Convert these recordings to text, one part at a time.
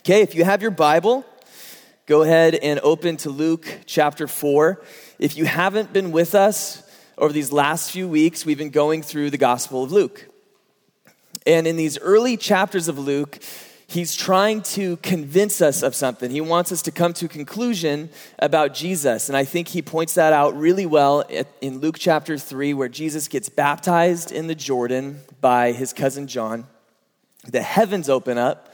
Okay, if you have your Bible, go ahead and open to Luke chapter 4. If you haven't been with us over these last few weeks, we've been going through the Gospel of Luke. And in these early chapters of Luke, he's trying to convince us of something. He wants us to come to a conclusion about Jesus. And I think he points that out really well in Luke chapter 3, where Jesus gets baptized in the Jordan by his cousin John. The heavens open up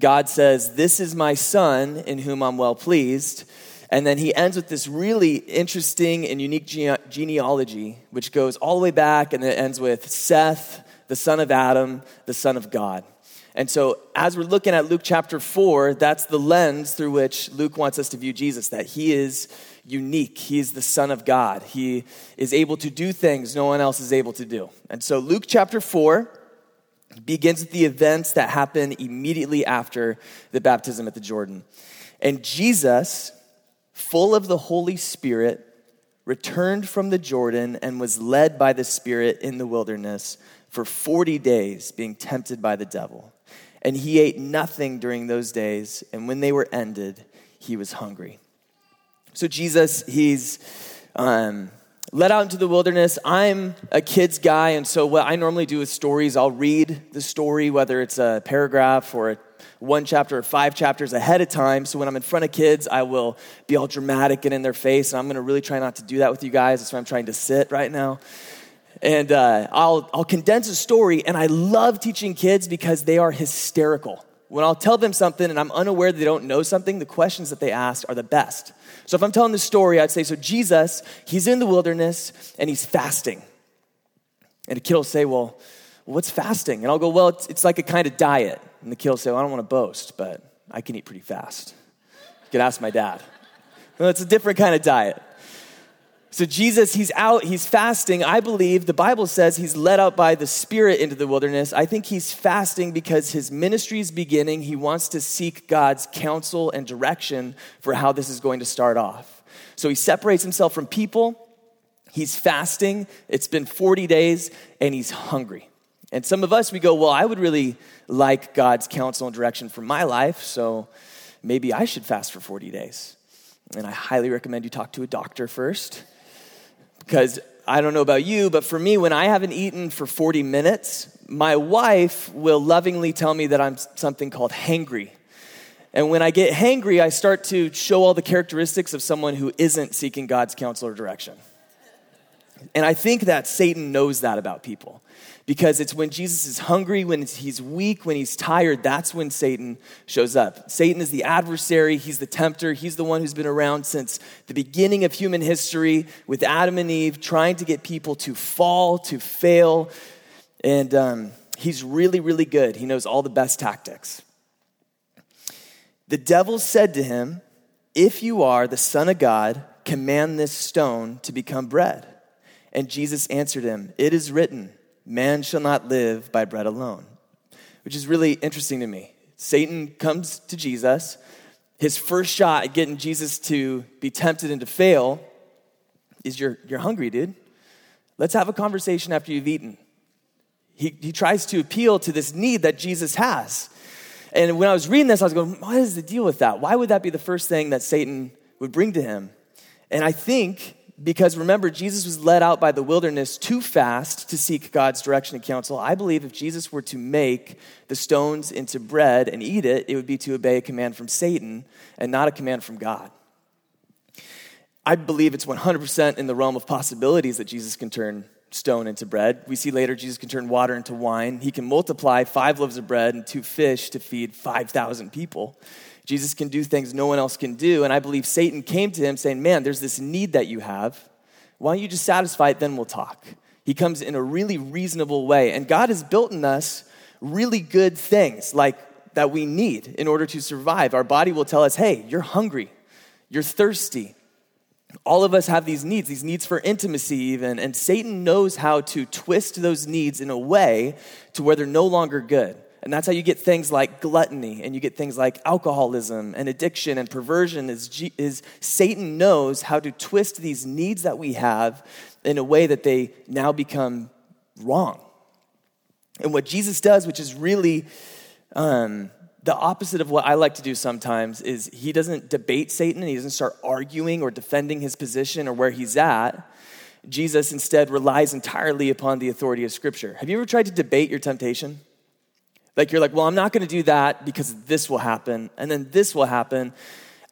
God says, This is my son in whom I'm well pleased. And then he ends with this really interesting and unique gene- genealogy, which goes all the way back and it ends with Seth, the son of Adam, the son of God. And so, as we're looking at Luke chapter 4, that's the lens through which Luke wants us to view Jesus that he is unique. He is the Son of God. He is able to do things no one else is able to do. And so, Luke chapter 4 begins with the events that happen immediately after the baptism at the Jordan. And Jesus, full of the Holy Spirit, returned from the Jordan and was led by the Spirit in the wilderness for 40 days, being tempted by the devil. And he ate nothing during those days, and when they were ended, he was hungry. So, Jesus, he's um, led out into the wilderness. I'm a kids guy, and so what I normally do with stories, I'll read the story, whether it's a paragraph or a one chapter or five chapters ahead of time. So when I'm in front of kids, I will be all dramatic and in their face. And I'm going to really try not to do that with you guys. That's why I'm trying to sit right now. And uh, I'll, I'll condense a story. And I love teaching kids because they are hysterical. When I'll tell them something and I'm unaware that they don't know something, the questions that they ask are the best. So if I'm telling the story, I'd say, so Jesus, he's in the wilderness and he's fasting. And a kid will say, well, what's fasting? And I'll go, well, it's, it's like a kind of diet. And the kid will say, well, I don't want to boast, but I can eat pretty fast. You could ask my dad. Well, it's a different kind of diet. So Jesus, he's out, he's fasting. I believe the Bible says he's led out by the Spirit into the wilderness. I think he's fasting because his ministry is beginning. He wants to seek God's counsel and direction for how this is going to start off. So he separates himself from people. He's fasting. It's been 40 days and he's hungry. And some of us, we go, Well, I would really like God's counsel and direction for my life, so maybe I should fast for 40 days. And I highly recommend you talk to a doctor first because I don't know about you, but for me, when I haven't eaten for 40 minutes, my wife will lovingly tell me that I'm something called hangry. And when I get hangry, I start to show all the characteristics of someone who isn't seeking God's counsel or direction. And I think that Satan knows that about people because it's when Jesus is hungry, when he's weak, when he's tired, that's when Satan shows up. Satan is the adversary, he's the tempter, he's the one who's been around since the beginning of human history with Adam and Eve, trying to get people to fall, to fail. And um, he's really, really good. He knows all the best tactics. The devil said to him, If you are the Son of God, command this stone to become bread. And Jesus answered him, It is written, Man shall not live by bread alone, which is really interesting to me. Satan comes to Jesus. His first shot at getting Jesus to be tempted and to fail is you're, you're hungry, dude. Let's have a conversation after you've eaten. He, he tries to appeal to this need that Jesus has. And when I was reading this, I was going, what is the deal with that? Why would that be the first thing that Satan would bring to him? And I think because remember, Jesus was led out by the wilderness to fast to seek God's direction and counsel. I believe if Jesus were to make the stones into bread and eat it, it would be to obey a command from Satan and not a command from God. I believe it's 100% in the realm of possibilities that Jesus can turn stone into bread. We see later Jesus can turn water into wine. He can multiply five loaves of bread and two fish to feed 5,000 people. Jesus can do things no one else can do. And I believe Satan came to him saying, Man, there's this need that you have. Why don't you just satisfy it? Then we'll talk. He comes in a really reasonable way. And God has built in us really good things like that we need in order to survive. Our body will tell us, Hey, you're hungry, you're thirsty. All of us have these needs, these needs for intimacy, even. And Satan knows how to twist those needs in a way to where they're no longer good. And that's how you get things like gluttony and you get things like alcoholism and addiction and perversion is, G- is Satan knows how to twist these needs that we have in a way that they now become wrong. And what Jesus does, which is really um, the opposite of what I like to do sometimes is he doesn't debate Satan and he doesn't start arguing or defending his position or where he's at. Jesus instead relies entirely upon the authority of Scripture. Have you ever tried to debate your temptation? Like you're like, well, I'm not going to do that because this will happen, and then this will happen,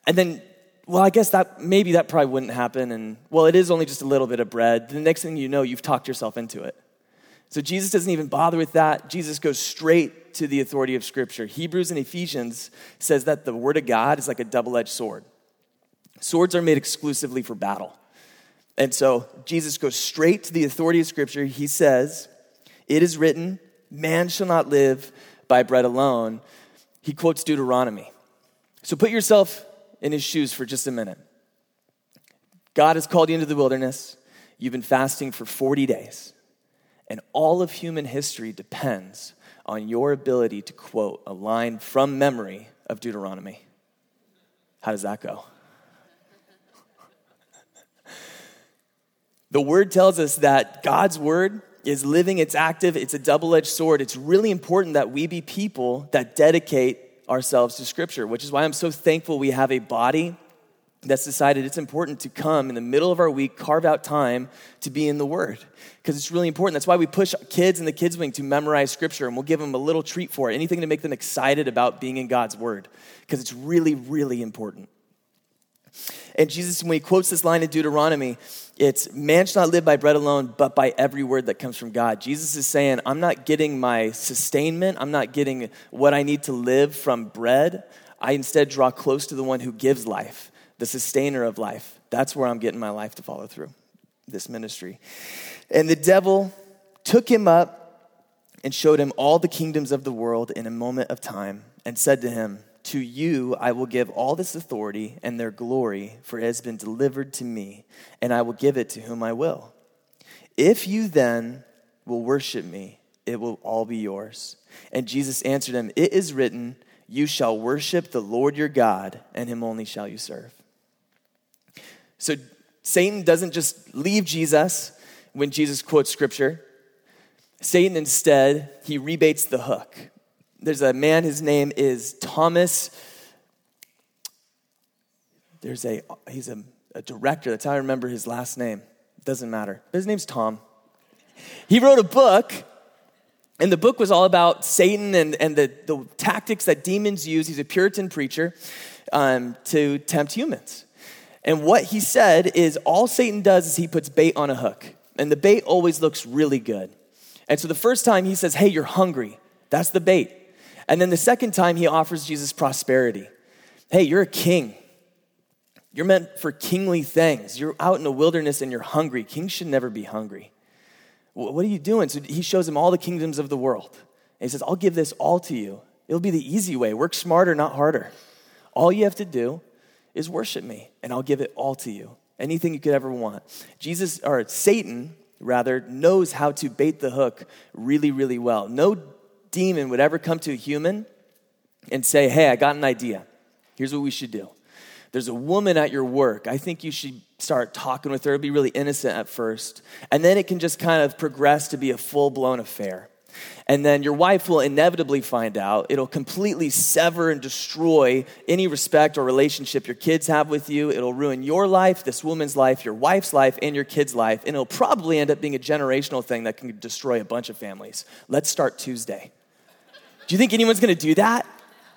and then, well, I guess that maybe that probably wouldn't happen, and well, it is only just a little bit of bread. The next thing you know, you've talked yourself into it. So Jesus doesn't even bother with that. Jesus goes straight to the authority of Scripture. Hebrews and Ephesians says that the Word of God is like a double edged sword. Swords are made exclusively for battle. And so Jesus goes straight to the authority of Scripture. He says, It is written, man shall not live by bread alone. He quotes Deuteronomy. So put yourself in his shoes for just a minute. God has called you into the wilderness. You've been fasting for 40 days. And all of human history depends on your ability to quote a line from memory of Deuteronomy. How does that go? the word tells us that God's word is living, it's active, it's a double edged sword. It's really important that we be people that dedicate ourselves to Scripture, which is why I'm so thankful we have a body that's decided it's important to come in the middle of our week, carve out time to be in the Word, because it's really important. That's why we push kids in the kids' wing to memorize Scripture, and we'll give them a little treat for it, anything to make them excited about being in God's Word, because it's really, really important. And Jesus, when he quotes this line in Deuteronomy, it's man shall not live by bread alone, but by every word that comes from God. Jesus is saying, I'm not getting my sustainment, I'm not getting what I need to live from bread. I instead draw close to the one who gives life the sustainer of life. That's where I'm getting my life to follow through this ministry. And the devil took him up and showed him all the kingdoms of the world in a moment of time and said to him, To you I will give all this authority and their glory, for it has been delivered to me, and I will give it to whom I will. If you then will worship me, it will all be yours. And Jesus answered him, It is written, You shall worship the Lord your God, and him only shall you serve. So Satan doesn't just leave Jesus when Jesus quotes scripture. Satan instead, he rebates the hook. There's a man, his name is Thomas. There's a, he's a, a director. That's how I remember his last name. Doesn't matter. His name's Tom. He wrote a book, and the book was all about Satan and, and the, the tactics that demons use. He's a Puritan preacher um, to tempt humans. And what he said is all Satan does is he puts bait on a hook. And the bait always looks really good. And so the first time he says, Hey, you're hungry. That's the bait. And then the second time he offers Jesus prosperity. Hey, you're a king. You're meant for kingly things. You're out in the wilderness and you're hungry. Kings should never be hungry. What are you doing? So he shows him all the kingdoms of the world. And he says, I'll give this all to you. It'll be the easy way. Work smarter, not harder. All you have to do is worship me, and I'll give it all to you. Anything you could ever want. Jesus, or Satan, rather, knows how to bait the hook really, really well. No demon would ever come to a human and say, Hey, I got an idea. Here's what we should do. There's a woman at your work. I think you should start talking with her. It'll be really innocent at first. And then it can just kind of progress to be a full blown affair. And then your wife will inevitably find out. It'll completely sever and destroy any respect or relationship your kids have with you. It'll ruin your life, this woman's life, your wife's life, and your kid's life. And it'll probably end up being a generational thing that can destroy a bunch of families. Let's start Tuesday. Do you think anyone's gonna do that?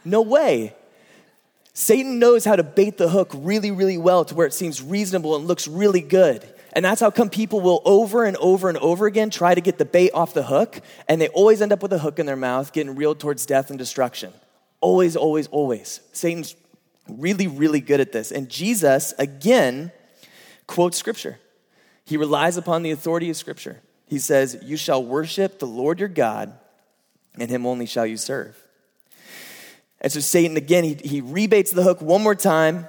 No way. Satan knows how to bait the hook really, really well to where it seems reasonable and looks really good. And that's how come people will over and over and over again try to get the bait off the hook, and they always end up with a hook in their mouth, getting reeled towards death and destruction. Always, always, always. Satan's really, really good at this. And Jesus, again, quotes scripture. He relies upon the authority of scripture. He says, You shall worship the Lord your God, and him only shall you serve. And so Satan, again, he, he rebates the hook one more time,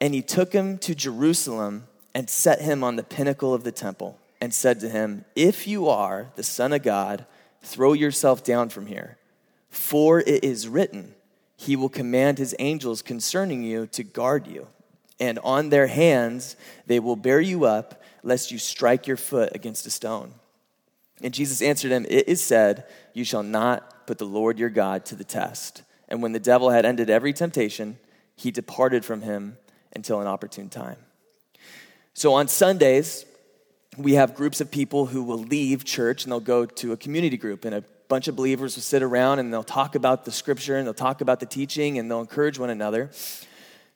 and he took him to Jerusalem and set him on the pinnacle of the temple and said to him, If you are the Son of God, throw yourself down from here. For it is written, He will command His angels concerning you to guard you, and on their hands they will bear you up, lest you strike your foot against a stone. And Jesus answered him, It is said, You shall not put the Lord your God to the test. And when the devil had ended every temptation, he departed from him until an opportune time. So on Sundays, we have groups of people who will leave church and they'll go to a community group, and a bunch of believers will sit around and they'll talk about the scripture and they'll talk about the teaching and they'll encourage one another.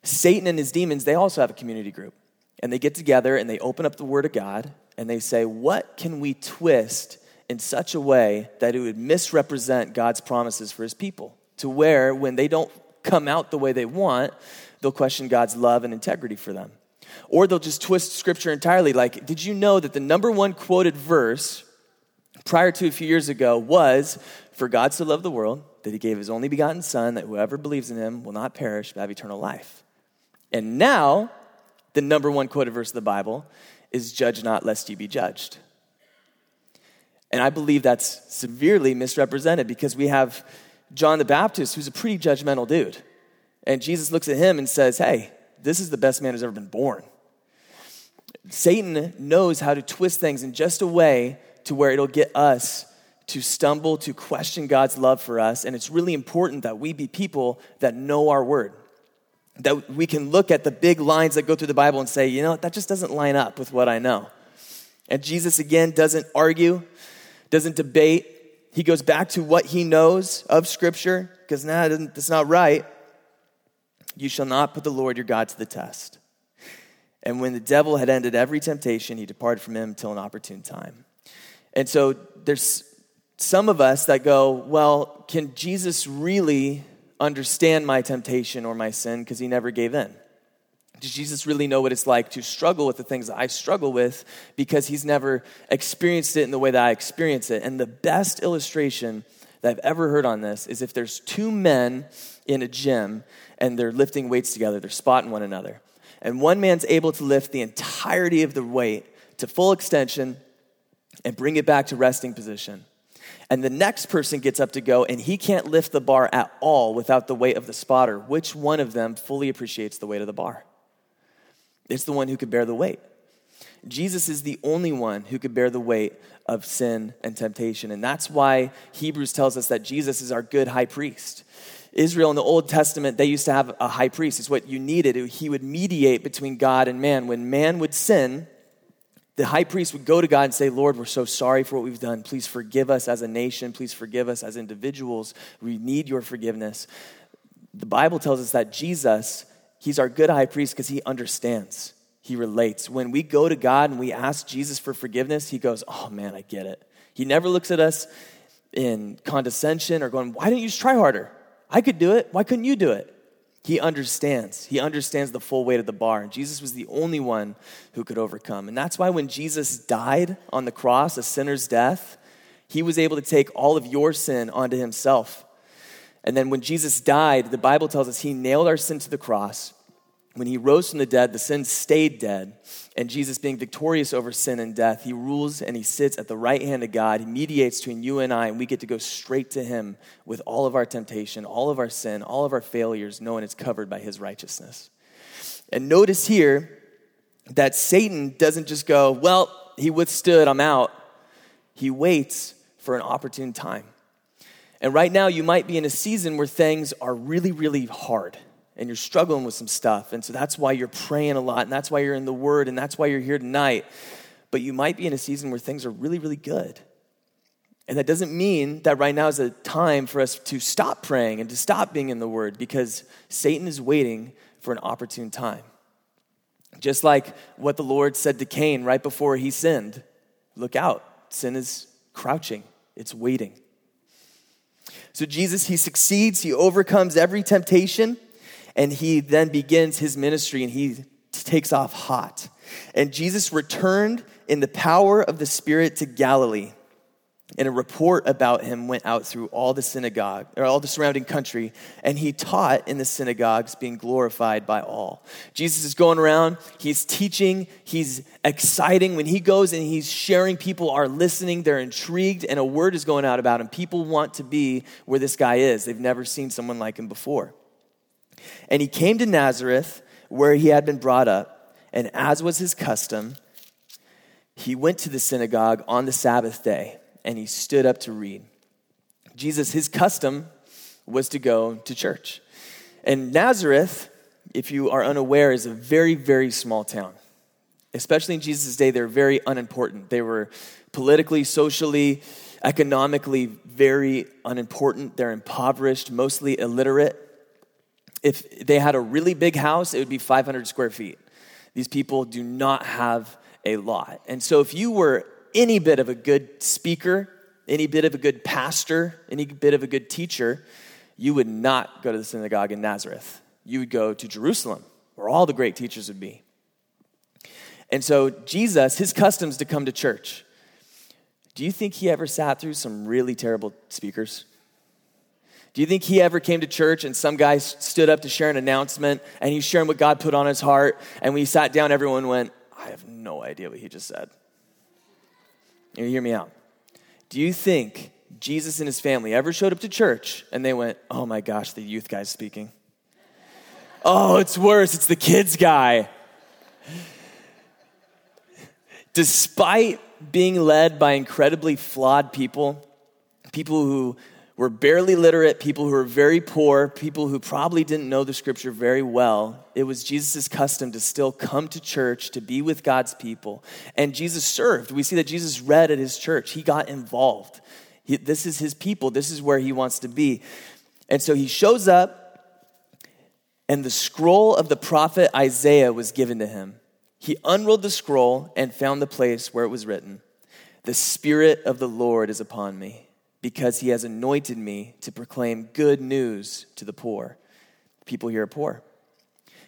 Satan and his demons, they also have a community group. And they get together and they open up the Word of God and they say, What can we twist in such a way that it would misrepresent God's promises for his people? To where, when they don't come out the way they want, they'll question God's love and integrity for them. Or they'll just twist scripture entirely. Like, did you know that the number one quoted verse prior to a few years ago was, For God so loved the world that he gave his only begotten Son, that whoever believes in him will not perish but have eternal life. And now, the number one quoted verse of the Bible is, Judge not, lest ye be judged. And I believe that's severely misrepresented because we have John the Baptist, who's a pretty judgmental dude. And Jesus looks at him and says, Hey, this is the best man who's ever been born. Satan knows how to twist things in just a way to where it'll get us to stumble, to question God's love for us. And it's really important that we be people that know our word. That we can look at the big lines that go through the Bible and say, you know, that just doesn't line up with what I know. And Jesus, again, doesn't argue, doesn't debate. He goes back to what he knows of Scripture, because nah, that's not right. You shall not put the Lord your God to the test. And when the devil had ended every temptation, he departed from him until an opportune time. And so there's some of us that go, well, can Jesus really understand my temptation or my sin because he never gave in? Does Jesus really know what it's like to struggle with the things that I struggle with because he's never experienced it in the way that I experience it? And the best illustration that I've ever heard on this is if there's two men in a gym and they're lifting weights together, they're spotting one another. And one man's able to lift the entirety of the weight to full extension and bring it back to resting position. And the next person gets up to go and he can't lift the bar at all without the weight of the spotter. Which one of them fully appreciates the weight of the bar? It's the one who could bear the weight. Jesus is the only one who could bear the weight of sin and temptation. And that's why Hebrews tells us that Jesus is our good high priest. Israel in the Old Testament, they used to have a high priest. It's what you needed. He would mediate between God and man. When man would sin, the high priest would go to God and say, Lord, we're so sorry for what we've done. Please forgive us as a nation. Please forgive us as individuals. We need your forgiveness. The Bible tells us that Jesus, he's our good high priest because he understands, he relates. When we go to God and we ask Jesus for forgiveness, he goes, Oh man, I get it. He never looks at us in condescension or going, Why don't you just try harder? I could do it. Why couldn't you do it? He understands. He understands the full weight of the bar. And Jesus was the only one who could overcome. And that's why when Jesus died on the cross, a sinner's death, he was able to take all of your sin onto himself. And then when Jesus died, the Bible tells us he nailed our sin to the cross. When he rose from the dead, the sin stayed dead. And Jesus, being victorious over sin and death, he rules and he sits at the right hand of God. He mediates between you and I, and we get to go straight to him with all of our temptation, all of our sin, all of our failures, knowing it's covered by his righteousness. And notice here that Satan doesn't just go, Well, he withstood, I'm out. He waits for an opportune time. And right now, you might be in a season where things are really, really hard and you're struggling with some stuff. And so that's why you're praying a lot, and that's why you're in the Word, and that's why you're here tonight. But you might be in a season where things are really, really good. And that doesn't mean that right now is a time for us to stop praying and to stop being in the Word because Satan is waiting for an opportune time. Just like what the Lord said to Cain right before he sinned look out, sin is crouching, it's waiting. So Jesus, he succeeds, he overcomes every temptation. And he then begins his ministry and he takes off hot. And Jesus returned in the power of the Spirit to Galilee. And a report about him went out through all the synagogue, or all the surrounding country, and he taught in the synagogues, being glorified by all. Jesus is going around, he's teaching, he's exciting. When he goes and he's sharing, people are listening, they're intrigued, and a word is going out about him. People want to be where this guy is. They've never seen someone like him before. And he came to Nazareth, where he had been brought up, and as was his custom, he went to the synagogue on the Sabbath day, and he stood up to read. Jesus, his custom was to go to church. And Nazareth, if you are unaware, is a very, very small town. Especially in Jesus' day, they're very unimportant. They were politically, socially, economically very unimportant. They're impoverished, mostly illiterate. If they had a really big house, it would be 500 square feet. These people do not have a lot. And so, if you were any bit of a good speaker, any bit of a good pastor, any bit of a good teacher, you would not go to the synagogue in Nazareth. You would go to Jerusalem, where all the great teachers would be. And so, Jesus, his customs to come to church. Do you think he ever sat through some really terrible speakers? Do you think he ever came to church and some guy stood up to share an announcement and he's sharing what God put on his heart? And when he sat down, everyone went, I have no idea what he just said. You hear me out. Do you think Jesus and his family ever showed up to church and they went, Oh my gosh, the youth guy's speaking? Oh, it's worse. It's the kids guy. Despite being led by incredibly flawed people, people who were barely literate, people who were very poor, people who probably didn't know the scripture very well. It was Jesus' custom to still come to church, to be with God's people. And Jesus served. We see that Jesus read at his church, he got involved. He, this is his people, this is where he wants to be. And so he shows up, and the scroll of the prophet Isaiah was given to him. He unrolled the scroll and found the place where it was written The Spirit of the Lord is upon me because he has anointed me to proclaim good news to the poor. People here are poor.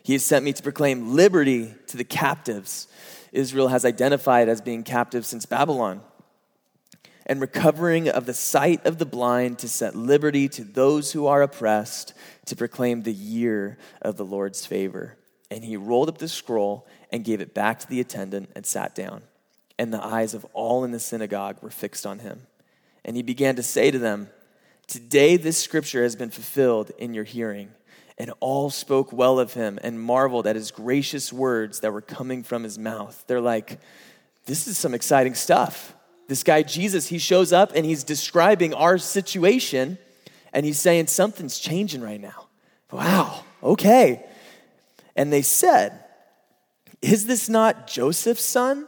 He has sent me to proclaim liberty to the captives. Israel has identified as being captive since Babylon. And recovering of the sight of the blind to set liberty to those who are oppressed, to proclaim the year of the Lord's favor. And he rolled up the scroll and gave it back to the attendant and sat down. And the eyes of all in the synagogue were fixed on him. And he began to say to them, Today this scripture has been fulfilled in your hearing. And all spoke well of him and marveled at his gracious words that were coming from his mouth. They're like, This is some exciting stuff. This guy, Jesus, he shows up and he's describing our situation and he's saying something's changing right now. Wow, okay. And they said, Is this not Joseph's son?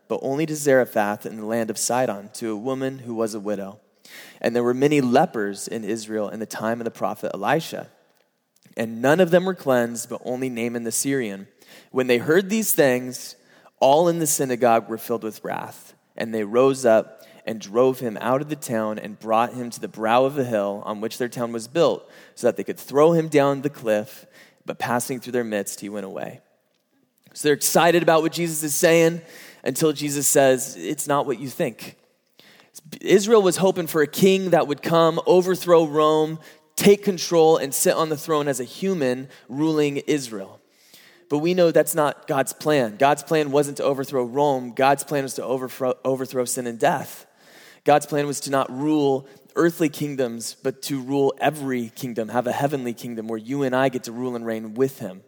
but only to Zarephath in the land of Sidon, to a woman who was a widow. And there were many lepers in Israel in the time of the prophet Elisha. And none of them were cleansed, but only Naaman the Syrian. When they heard these things, all in the synagogue were filled with wrath. And they rose up and drove him out of the town and brought him to the brow of the hill on which their town was built, so that they could throw him down the cliff. But passing through their midst, he went away. So they're excited about what Jesus is saying until Jesus says, It's not what you think. Israel was hoping for a king that would come, overthrow Rome, take control, and sit on the throne as a human ruling Israel. But we know that's not God's plan. God's plan wasn't to overthrow Rome, God's plan was to overthrow, overthrow sin and death. God's plan was to not rule earthly kingdoms, but to rule every kingdom, have a heavenly kingdom where you and I get to rule and reign with him.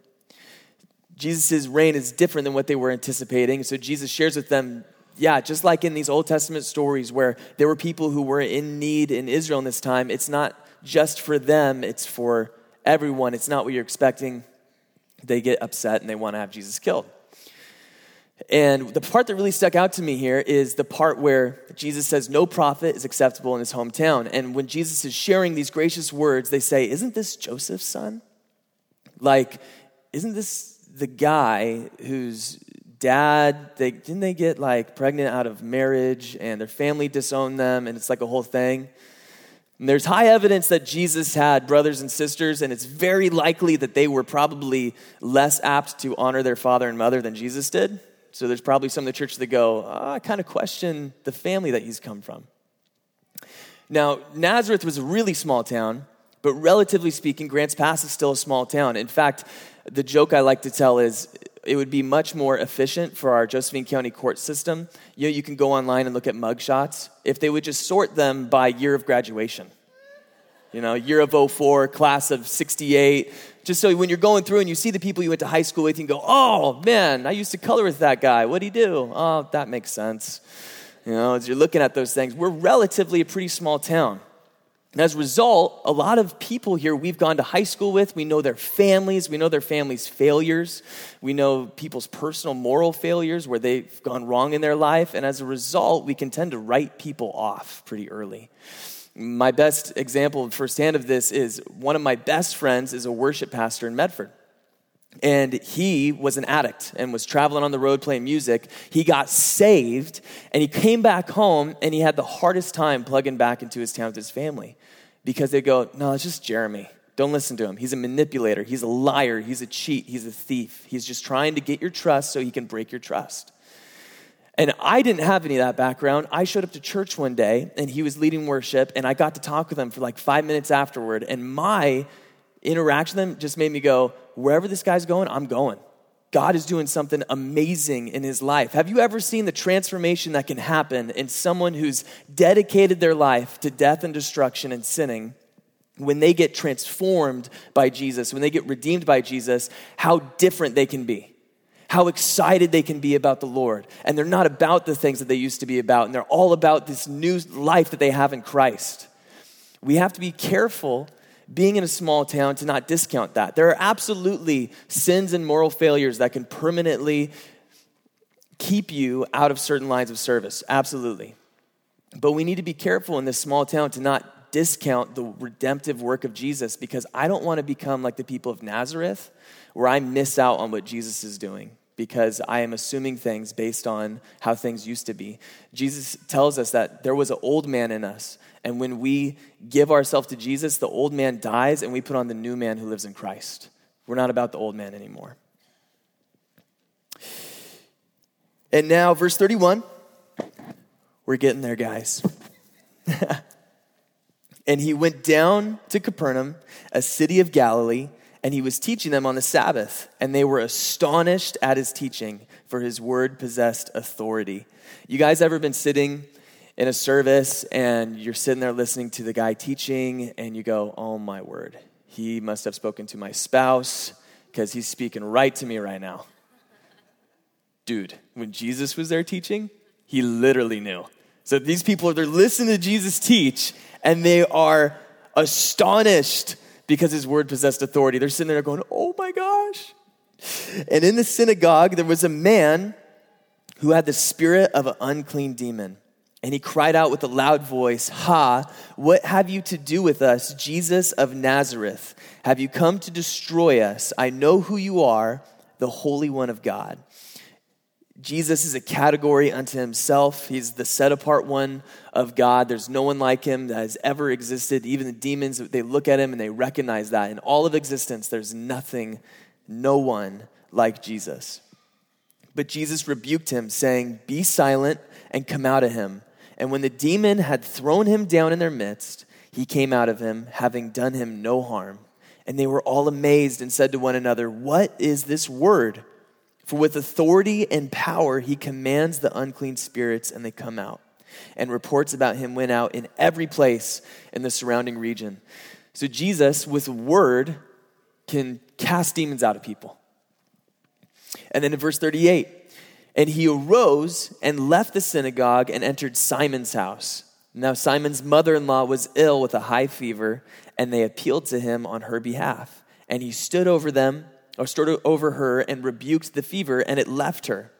Jesus' reign is different than what they were anticipating. So Jesus shares with them, yeah, just like in these Old Testament stories where there were people who were in need in Israel in this time, it's not just for them, it's for everyone. It's not what you're expecting. They get upset and they want to have Jesus killed. And the part that really stuck out to me here is the part where Jesus says, No prophet is acceptable in his hometown. And when Jesus is sharing these gracious words, they say, Isn't this Joseph's son? Like, isn't this the guy whose dad they didn't they get like pregnant out of marriage and their family disowned them and it's like a whole thing? And there's high evidence that jesus had brothers and sisters and it's very likely that they were probably less apt to honor their father and mother than jesus did. So there's probably some of the church that go oh, i kind of question the family that he's come from. Now nazareth was a really small town But relatively speaking, Grants Pass is still a small town. In fact, the joke I like to tell is it would be much more efficient for our Josephine County court system. You know, you can go online and look at mugshots if they would just sort them by year of graduation. You know, year of 04, class of 68. Just so when you're going through and you see the people you went to high school with, you can go, oh man, I used to color with that guy. What'd he do? Oh, that makes sense. You know, as you're looking at those things, we're relatively a pretty small town. And as a result, a lot of people here we've gone to high school with, we know their families, we know their families' failures, we know people's personal moral failures where they've gone wrong in their life. And as a result, we can tend to write people off pretty early. My best example firsthand of this is one of my best friends is a worship pastor in Medford and he was an addict and was traveling on the road playing music. He got saved and he came back home and he had the hardest time plugging back into his town with his family because they go, No, it's just Jeremy. Don't listen to him. He's a manipulator. He's a liar. He's a cheat. He's a thief. He's just trying to get your trust so he can break your trust. And I didn't have any of that background. I showed up to church one day and he was leading worship and I got to talk with him for like five minutes afterward. And my interaction with him just made me go, wherever this guy's going, I'm going. God is doing something amazing in his life. Have you ever seen the transformation that can happen in someone who's dedicated their life to death and destruction and sinning? When they get transformed by Jesus, when they get redeemed by Jesus, how different they can be how excited they can be about the Lord. And they're not about the things that they used to be about, and they're all about this new life that they have in Christ. We have to be careful being in a small town to not discount that. There are absolutely sins and moral failures that can permanently keep you out of certain lines of service. Absolutely. But we need to be careful in this small town to not discount the redemptive work of Jesus because I don't want to become like the people of Nazareth where I miss out on what Jesus is doing because I am assuming things based on how things used to be. Jesus tells us that there was an old man in us and when we give ourselves to Jesus, the old man dies and we put on the new man who lives in Christ. We're not about the old man anymore. And now, verse 31. We're getting there, guys. and he went down to Capernaum, a city of Galilee, and he was teaching them on the Sabbath. And they were astonished at his teaching, for his word possessed authority. You guys ever been sitting in a service and you're sitting there listening to the guy teaching and you go, oh my word, he must have spoken to my spouse because he's speaking right to me right now. Dude, when Jesus was there teaching, he literally knew. So these people, they're listening to Jesus teach and they are astonished because his word possessed authority. They're sitting there going, oh my gosh. And in the synagogue, there was a man who had the spirit of an unclean demon. And he cried out with a loud voice, Ha, what have you to do with us, Jesus of Nazareth? Have you come to destroy us? I know who you are, the Holy One of God. Jesus is a category unto himself. He's the set apart one of God. There's no one like him that has ever existed. Even the demons, they look at him and they recognize that. In all of existence, there's nothing, no one like Jesus. But Jesus rebuked him, saying, Be silent and come out of him. And when the demon had thrown him down in their midst, he came out of him, having done him no harm. And they were all amazed and said to one another, What is this word? For with authority and power he commands the unclean spirits, and they come out. And reports about him went out in every place in the surrounding region. So Jesus, with word, can cast demons out of people. And then in verse 38, and he arose and left the synagogue and entered Simon's house. Now, Simon's mother in law was ill with a high fever, and they appealed to him on her behalf. And he stood over them, or stood over her, and rebuked the fever, and it left her.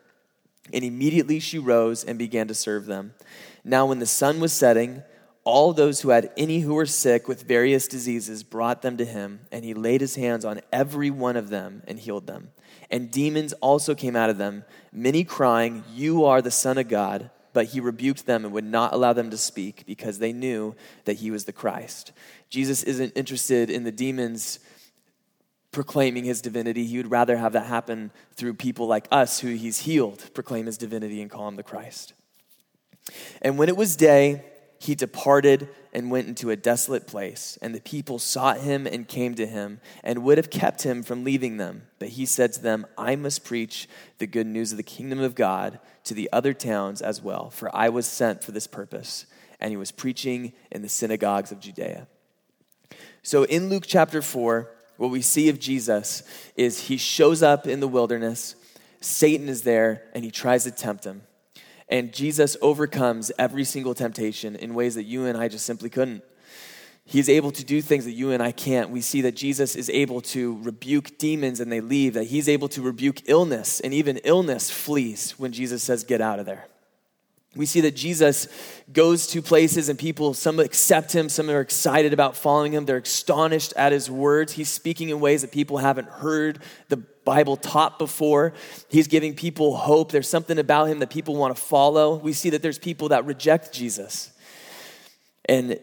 And immediately she rose and began to serve them. Now, when the sun was setting, all those who had any who were sick with various diseases brought them to him, and he laid his hands on every one of them and healed them. And demons also came out of them, many crying, You are the Son of God. But he rebuked them and would not allow them to speak because they knew that he was the Christ. Jesus isn't interested in the demons proclaiming his divinity. He would rather have that happen through people like us who he's healed, proclaim his divinity and call him the Christ. And when it was day, he departed and went into a desolate place. And the people sought him and came to him and would have kept him from leaving them. But he said to them, I must preach the good news of the kingdom of God to the other towns as well, for I was sent for this purpose. And he was preaching in the synagogues of Judea. So in Luke chapter 4, what we see of Jesus is he shows up in the wilderness, Satan is there, and he tries to tempt him. And Jesus overcomes every single temptation in ways that you and I just simply couldn't. He's able to do things that you and I can't. We see that Jesus is able to rebuke demons and they leave, that he's able to rebuke illness, and even illness flees when Jesus says, Get out of there. We see that Jesus goes to places and people, some accept him, some are excited about following him. They're astonished at his words. He's speaking in ways that people haven't heard the Bible taught before. He's giving people hope. There's something about him that people want to follow. We see that there's people that reject Jesus. And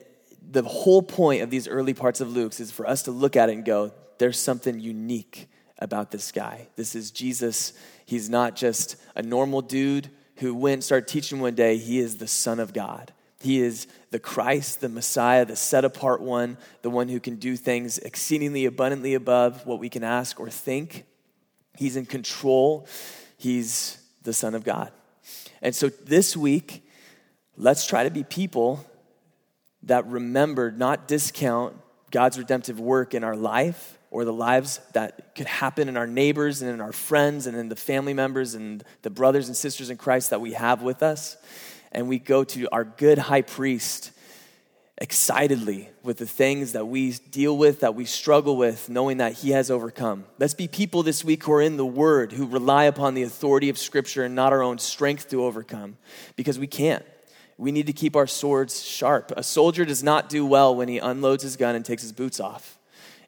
the whole point of these early parts of Luke's is for us to look at it and go, there's something unique about this guy. This is Jesus. He's not just a normal dude who went started teaching one day, he is the Son of God. He is the Christ, the Messiah, the set apart one, the one who can do things exceedingly abundantly above what we can ask or think. He's in control. He's the Son of God. And so this week, let's try to be people that remember, not discount God's redemptive work in our life or the lives that could happen in our neighbors and in our friends and in the family members and the brothers and sisters in Christ that we have with us. And we go to our good high priest excitedly with the things that we deal with, that we struggle with, knowing that he has overcome. Let's be people this week who are in the word, who rely upon the authority of scripture and not our own strength to overcome, because we can't. We need to keep our swords sharp. A soldier does not do well when he unloads his gun and takes his boots off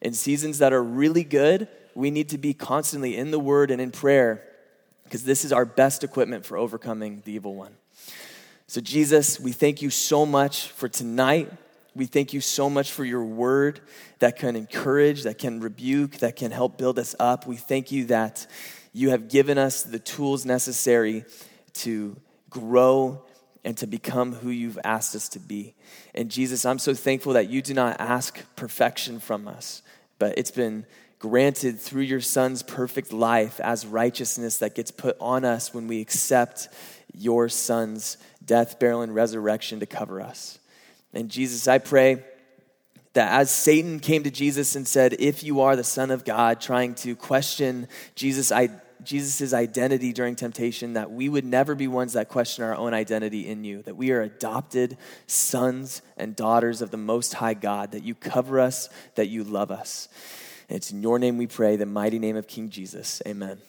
in seasons that are really good, we need to be constantly in the Word and in prayer because this is our best equipment for overcoming the evil one. So, Jesus, we thank you so much for tonight. We thank you so much for your word that can encourage, that can rebuke, that can help build us up. We thank you that you have given us the tools necessary to grow and to become who you've asked us to be. And Jesus, I'm so thankful that you do not ask perfection from us, but it's been granted through your son's perfect life as righteousness that gets put on us when we accept your son's death, burial, and resurrection to cover us. And Jesus, I pray that as Satan came to Jesus and said, If you are the Son of God, trying to question Jesus' Jesus' identity during temptation, that we would never be ones that question our own identity in you, that we are adopted sons and daughters of the Most High God, that you cover us, that you love us. And it's in your name we pray, the mighty name of King Jesus. Amen.